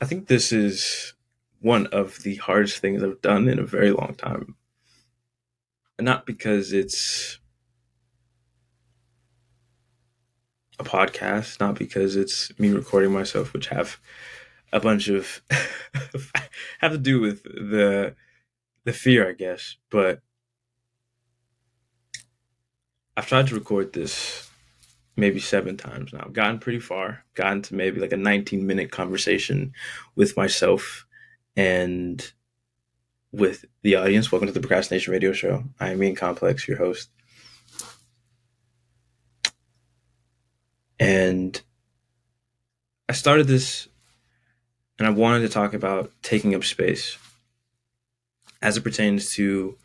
I think this is one of the hardest things I've done in a very long time. And not because it's a podcast, not because it's me recording myself, which have a bunch of have to do with the the fear, I guess. But I've tried to record this maybe seven times now. I've gotten pretty far, gotten to maybe like a 19 minute conversation with myself and with the audience. Welcome to the Procrastination Radio Show. I am Ian Complex, your host. And I started this and I wanted to talk about taking up space as it pertains to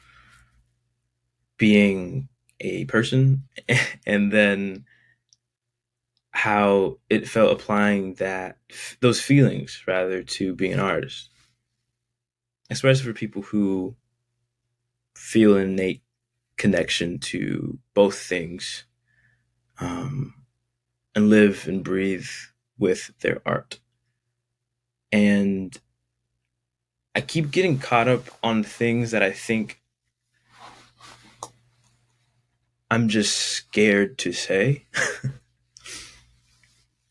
being a person and then how it felt applying that those feelings rather to being an artist. Especially for people who feel an innate connection to both things um, and live and breathe with their art. And i keep getting caught up on things that i think i'm just scared to say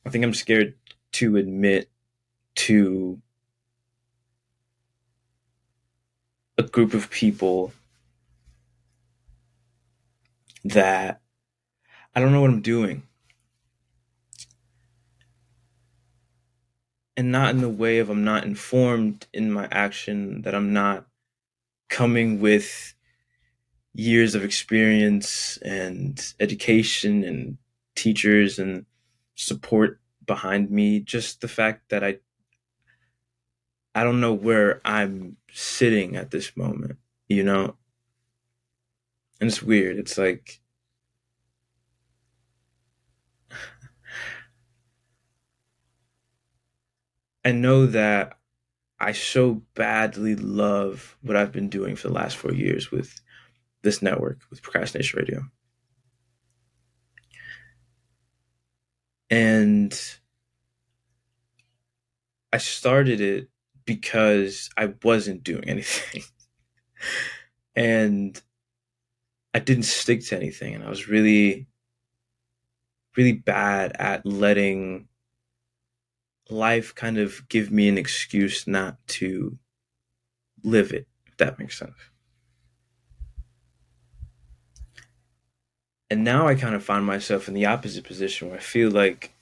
I think I'm scared to admit to a group of people that I don't know what I'm doing. And not in the way of I'm not informed in my action, that I'm not coming with years of experience and education and teachers and support behind me just the fact that i i don't know where i'm sitting at this moment you know? And it's weird. It's like i know that i so badly love what i've been doing for the last four years with this network with procrastination radio And I started it because I wasn't doing anything. and I didn't stick to anything. And I was really, really bad at letting life kind of give me an excuse not to live it, if that makes sense. And now I kind of find myself in the opposite position where I feel like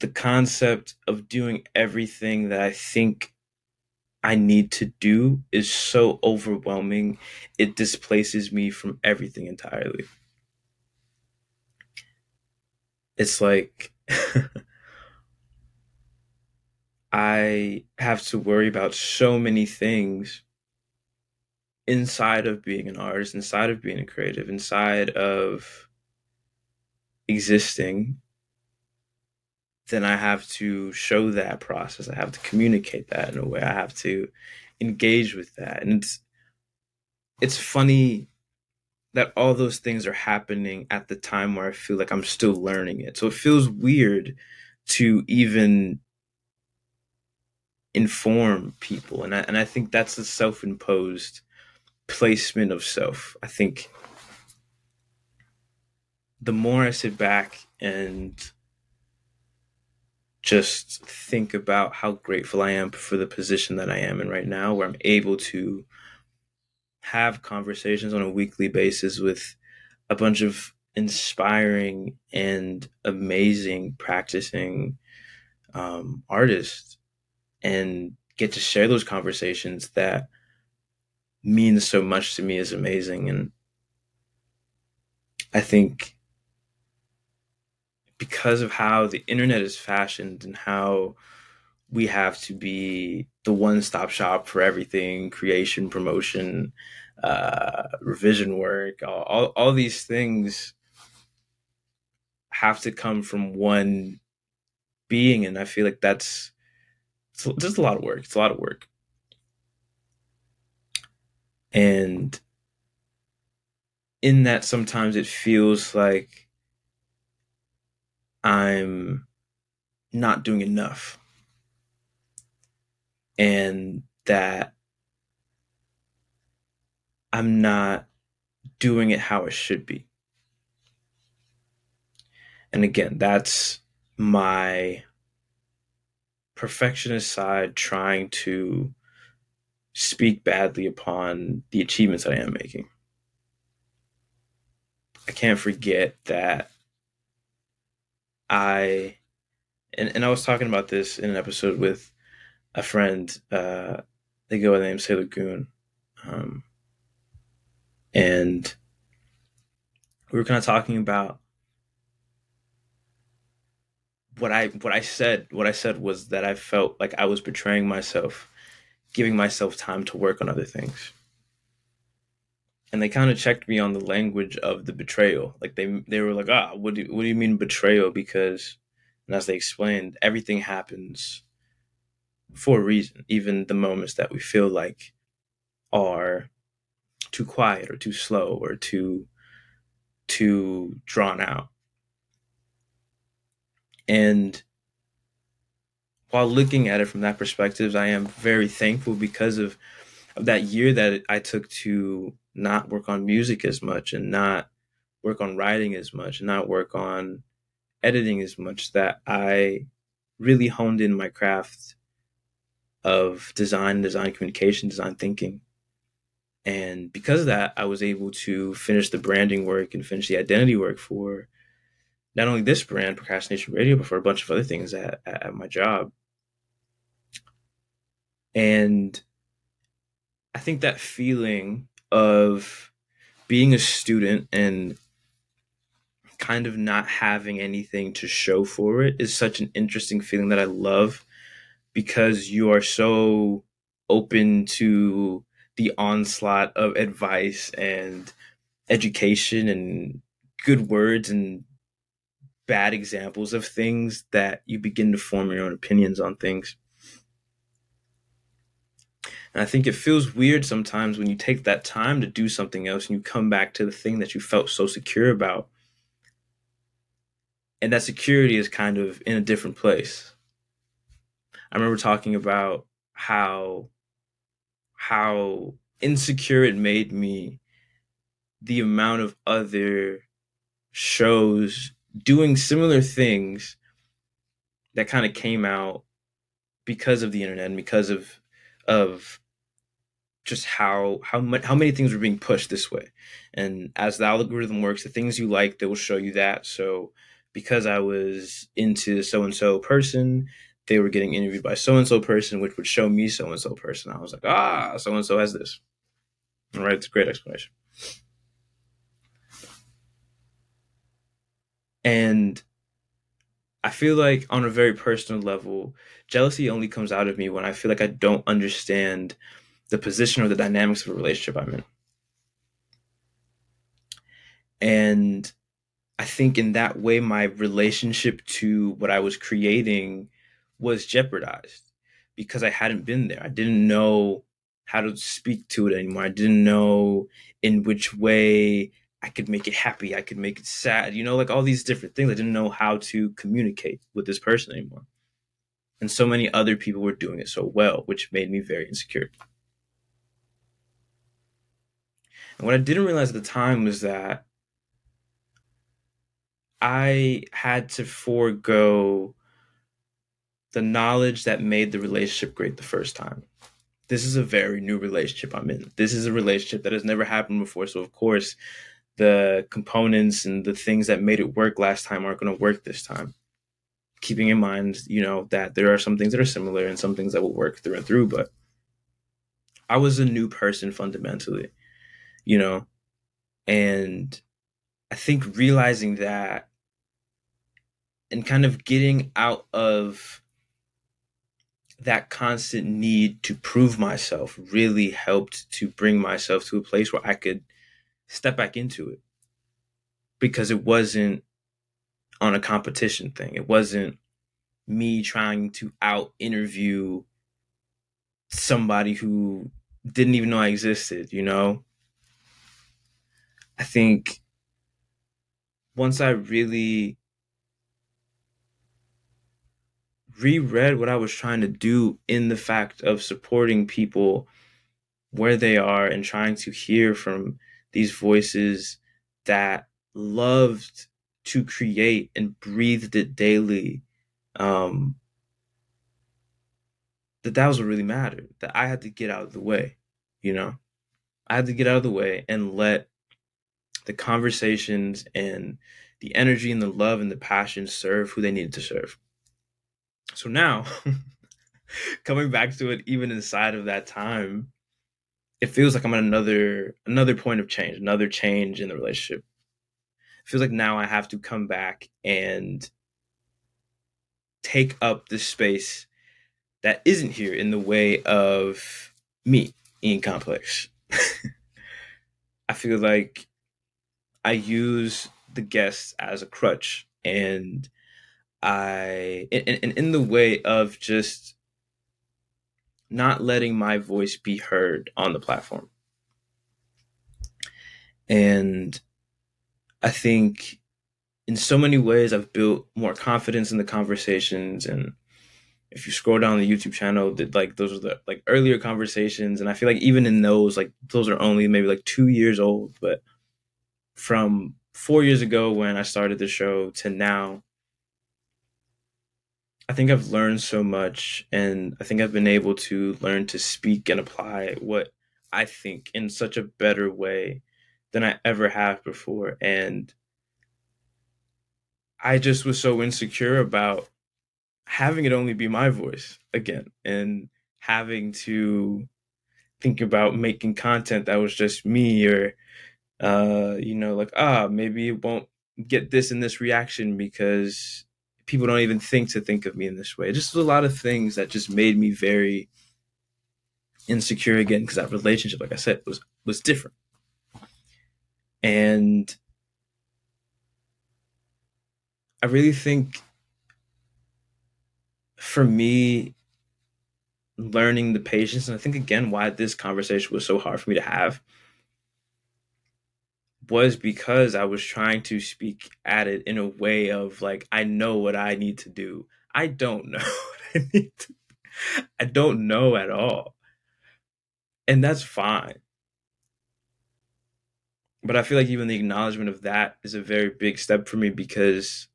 the concept of doing everything that I think I need to do is so overwhelming, it displaces me from everything entirely. It's like I have to worry about so many things inside of being an artist, inside of being a creative, inside of existing, then I have to show that process. I have to communicate that in a way. I have to engage with that. And it's it's funny that all those things are happening at the time where I feel like I'm still learning it. So it feels weird to even inform people. And I and I think that's a self-imposed placement of self. I think the more I sit back and just think about how grateful I am for the position that I am in right now, where I'm able to have conversations on a weekly basis with a bunch of inspiring and amazing practicing um, artists and get to share those conversations that means so much to me is amazing. And I think because of how the internet is fashioned and how we have to be the one stop shop for everything creation, promotion, uh, revision work, all, all, these things have to come from one being. And I feel like that's it's just a lot of work. It's a lot of work. And in that, sometimes it feels like I'm not doing enough. and that I'm not doing it how it should be. And again, that's my perfectionist side trying to speak badly upon the achievements I am making. I can't forget that I and, and I was talking about this in an episode with a friend. Uh, they go by the name Sailor Goon, um, and we were kind of talking about what I what I said. What I said was that I felt like I was betraying myself, giving myself time to work on other things. And they kind of checked me on the language of the betrayal. Like they they were like, ah, what do what do you mean betrayal? Because, and as they explained, everything happens for a reason. Even the moments that we feel like are too quiet or too slow or too too drawn out and while looking at it from that perspective, I am very thankful because of, of that year that I took to not work on music as much and not work on writing as much and not work on editing as much that I really honed in my craft of design, design communication, design thinking. And because of that, I was able to finish the branding work and finish the identity work for not only this brand, Procrastination Radio, but for a bunch of other things at, at my job. And I think that feeling of being a student and kind of not having anything to show for it is such an interesting feeling that I love because you are so open to the onslaught of advice and education and good words and bad examples of things that you begin to form your own opinions on things. And I think it feels weird sometimes when you take that time to do something else and you come back to the thing that you felt so secure about. And that security is kind of in a different place. I remember talking about how how insecure it made me the amount of other shows doing similar things that kind of came out because of the internet and because of of just how how much how many things were being pushed this way. And as the algorithm works the things you like they will show you that. So because i was into so and so person they were getting interviewed by so and so person which would show me so and so person. I was like ah so and so has this. All right it's a great explanation And I feel like on a very personal level, jealousy only comes out of me when I feel like I don't understand the position or the dynamics of a relationship I'm in. And I think in that way, my relationship to what I was creating was jeopardized because I hadn't been there. I didn't know how to speak to it anymore. I didn't know in which way I could make it happy, I could make it sad, you know, like all these different things. I didn't know how to communicate with this person anymore. And so many other people were doing it so well, which made me very insecure. And what I didn't realize at the time was that I had to forego the knowledge that made the relationship great the first time. This is a very new relationship I'm in. This is a relationship that has never happened before. So, of course, the components and the things that made it work last time aren't going to work this time. Keeping in mind, you know, that there are some things that are similar and some things that will work through and through, but I was a new person fundamentally, you know, and I think realizing that and kind of getting out of that constant need to prove myself really helped to bring myself to a place where I could step back into it because it wasn't on a competition thing. It wasn't me trying to out interview somebody who didn't even know I existed, you know? I think once I really reread what I was trying to do in the fact of supporting people where they are and trying to hear from these voices that loved to create and breathed it daily um, that that was what really mattered that i had to get out of the way you know? I had to get out of the way and let the conversations and the energy and the love and the passion serve who they needed to serve. So now coming back to it even inside of that time it feels like i'm at another another point of change another change in the relationship it feels like now i have to come back and take up the space that isn't here in the way of me, Ian Complex. I feel like I use the guests as a crutch and I and, and in the way of just not letting my voice be heard on the platform. And I think in so many ways I've built more confidence in the conversations. And if you scroll down the YouTube channel, that like those are the like earlier conversations, and I feel like even in those, like those are only maybe like two years old, but from four years ago when I started the show to now, I think I've learned so much, and I think I've been able to learn to speak and apply what I think in such a better way than I ever have before, and I just was so insecure about having it only be my voice again and having to think about making content that was just me or uh you know like ah maybe it won't get this and this reaction because people don't even think to think of me in this way. Just a lot of things that just made me very insecure again because that relationship like i said was was different. And i really think for me, learning the patience, and I think again why this conversation was so hard for me to have was because I was trying to speak at it in a way of like, I know what I need to do. I don't know what I need to I don't know at all. And that's fine. But I feel like even the acknowledgement of that is a very big step for me because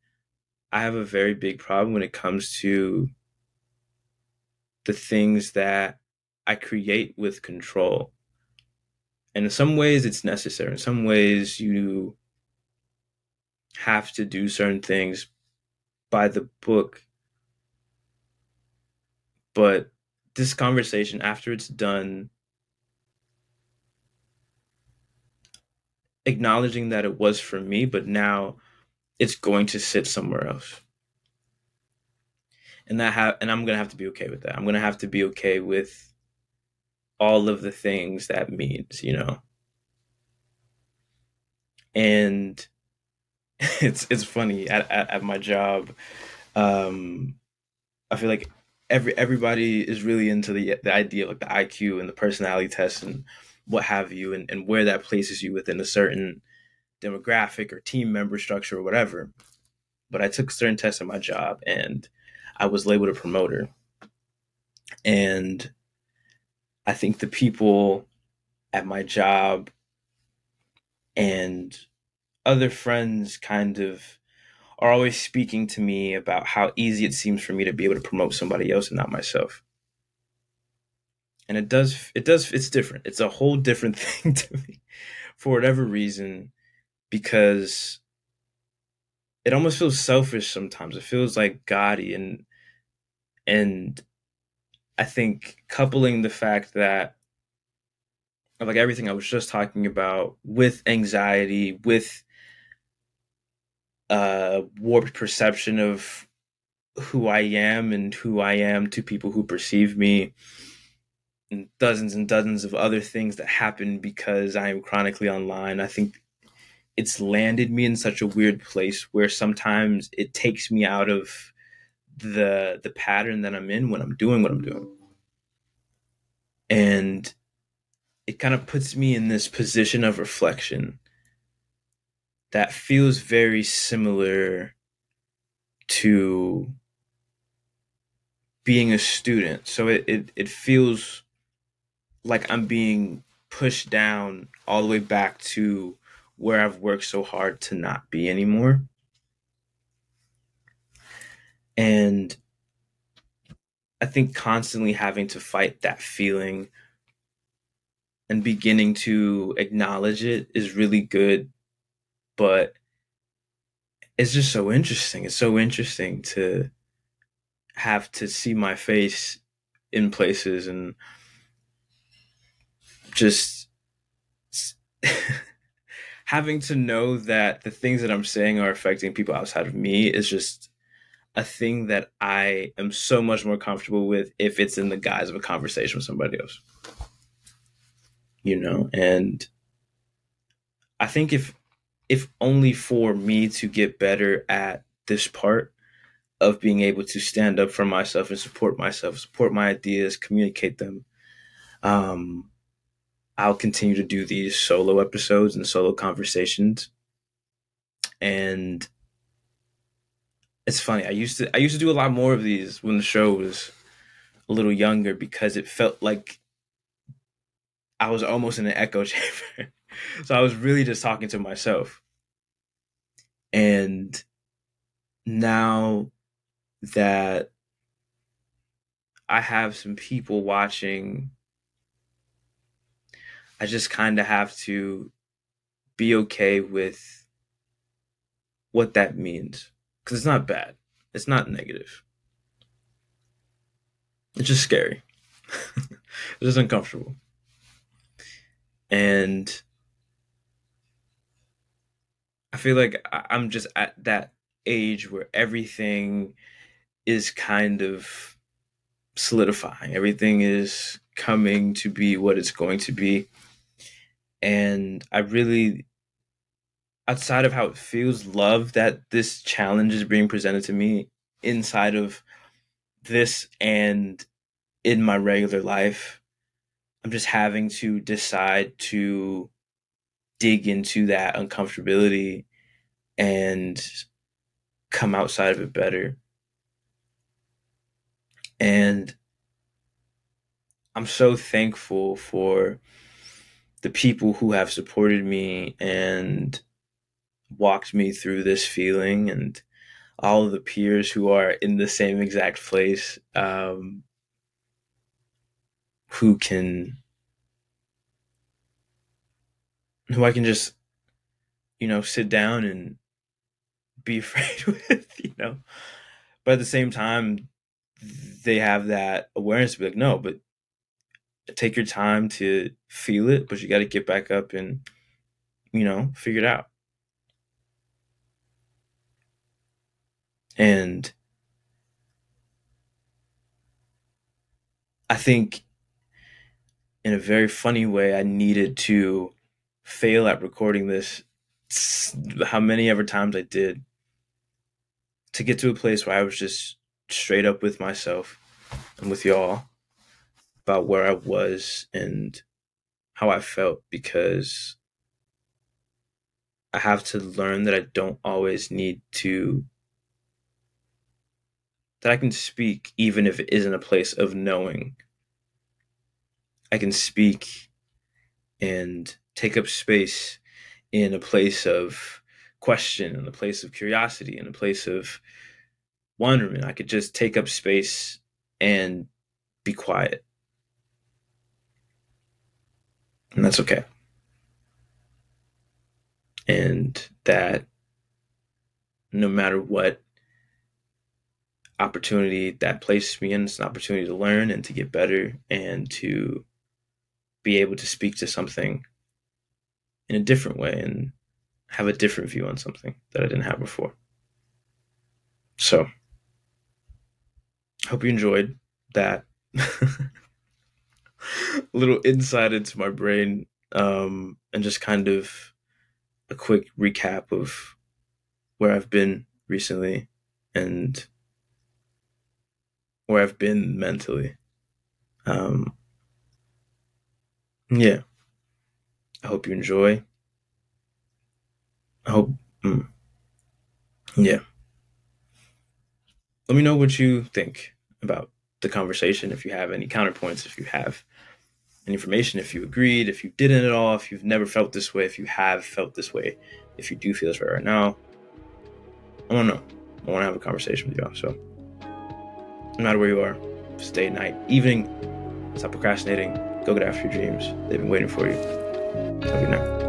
I have a very big problem when it comes to the things that I create with control. And in some ways, it's necessary. In some ways, you have to do certain things by the book. But this conversation, after it's done, acknowledging that it was for me, but now it's going to sit somewhere else and that have and I'm gonna have to be okay with that. I'm gonna have to be okay with all of the things that means, you know. And it's it's funny at, at, at my job, um, I feel like every everybody is really into the the idea of like the IQ and the personality test and what have you, and, and where that places you within a certain demographic or team member structure or whatever. But I took certain tests in my job and I was labeled a promoter. And I think the people at my job and other friends kind of are always speaking to me about how easy it seems for me to be able to promote somebody else and not myself. And it does it does it's different. It's a whole different thing to me for whatever reason because it almost feels selfish sometimes. It feels like gaudy and and I think coupling the fact that like everything I was just talking about with anxiety, with uh warped perception of who I am and who I am to people who perceive me and dozens and dozens of other things that happen because I am chronically online. I think it's landed me in such a weird place where sometimes it takes me out of the the pattern that I'm in when I'm doing what I'm doing. And it kind of puts me in this position of reflection that feels very similar to being a student. So it, it, it feels like I'm being pushed down all the way back to where I've worked so hard to not be anymore. And I think constantly having to fight that feeling and beginning to acknowledge it is really good. But it's just so interesting. It's so interesting to have to see my face in places and just having to know that the things that I'm saying are affecting people outside of me is just a thing that I am so much more comfortable with if it's in the guise of a conversation with somebody else. You know, and I think if if only for me to get better at this part of being able to stand up for myself and support myself, support my ideas, communicate them. Um, I'll continue to do these solo episodes and solo conversations. And it's funny. I used to I used to do a lot more of these when the show was a little younger because it felt like I was almost in an echo chamber. so I was really just talking to myself. And now that I have some people watching, I just kind of have to be okay with what that means because it's not bad. It's not negative. It's just scary. it's just uncomfortable. And I feel like I'm just at that age where everything is kind of solidifying. Everything is coming to be what it's going to be. And I really outside of how it feels, love that this challenge is being presented to me inside of this and in my regular life. I'm just having to decide to dig into that uncomfortability and come outside of it better. And I'm so thankful for the people who have supported me and walked me through this feeling and all of the peers who are in the same exact place um, who can who I can just you know sit down and be afraid with you know? But at the same time they have that awareness to be like no but take your time to feel it but you got to get back up and you know figure it out And I think in a very funny way, I needed to fail at recording this how many ever times I did to get to a place where I was just straight up with myself and with y'all about where I was and how I felt because I have to learn that I don't always need to that I can speak even if it isn't a place of knowing. I can speak and take up space in a place of question, in a place of curiosity, in a place of wonderment. I could just take up space and be quiet. And that's okay. And that no matter what opportunity that placed me in. It's an opportunity to learn and to get better and to be able to speak to something in a different way and have a different view on something that I didn't have before. So, hope you enjoyed that little insight into my brain um, and just kind of a quick recap of where I've been recently and where I've been mentally. Um, yeah. I hope you enjoy. I hope. Mm, yeah. Let me know what you think about the conversation if you have any counterpoints, if you have any information, if you agreed, if you didn't at all, if you've never felt this way, if you have felt this way, if you do feel this way right now. I want to know. I want to have a conversation with y'all. So no matter where you are, stay night, evening, stop procrastinating, go get after your dreams. They've been waiting for you. Have a good night.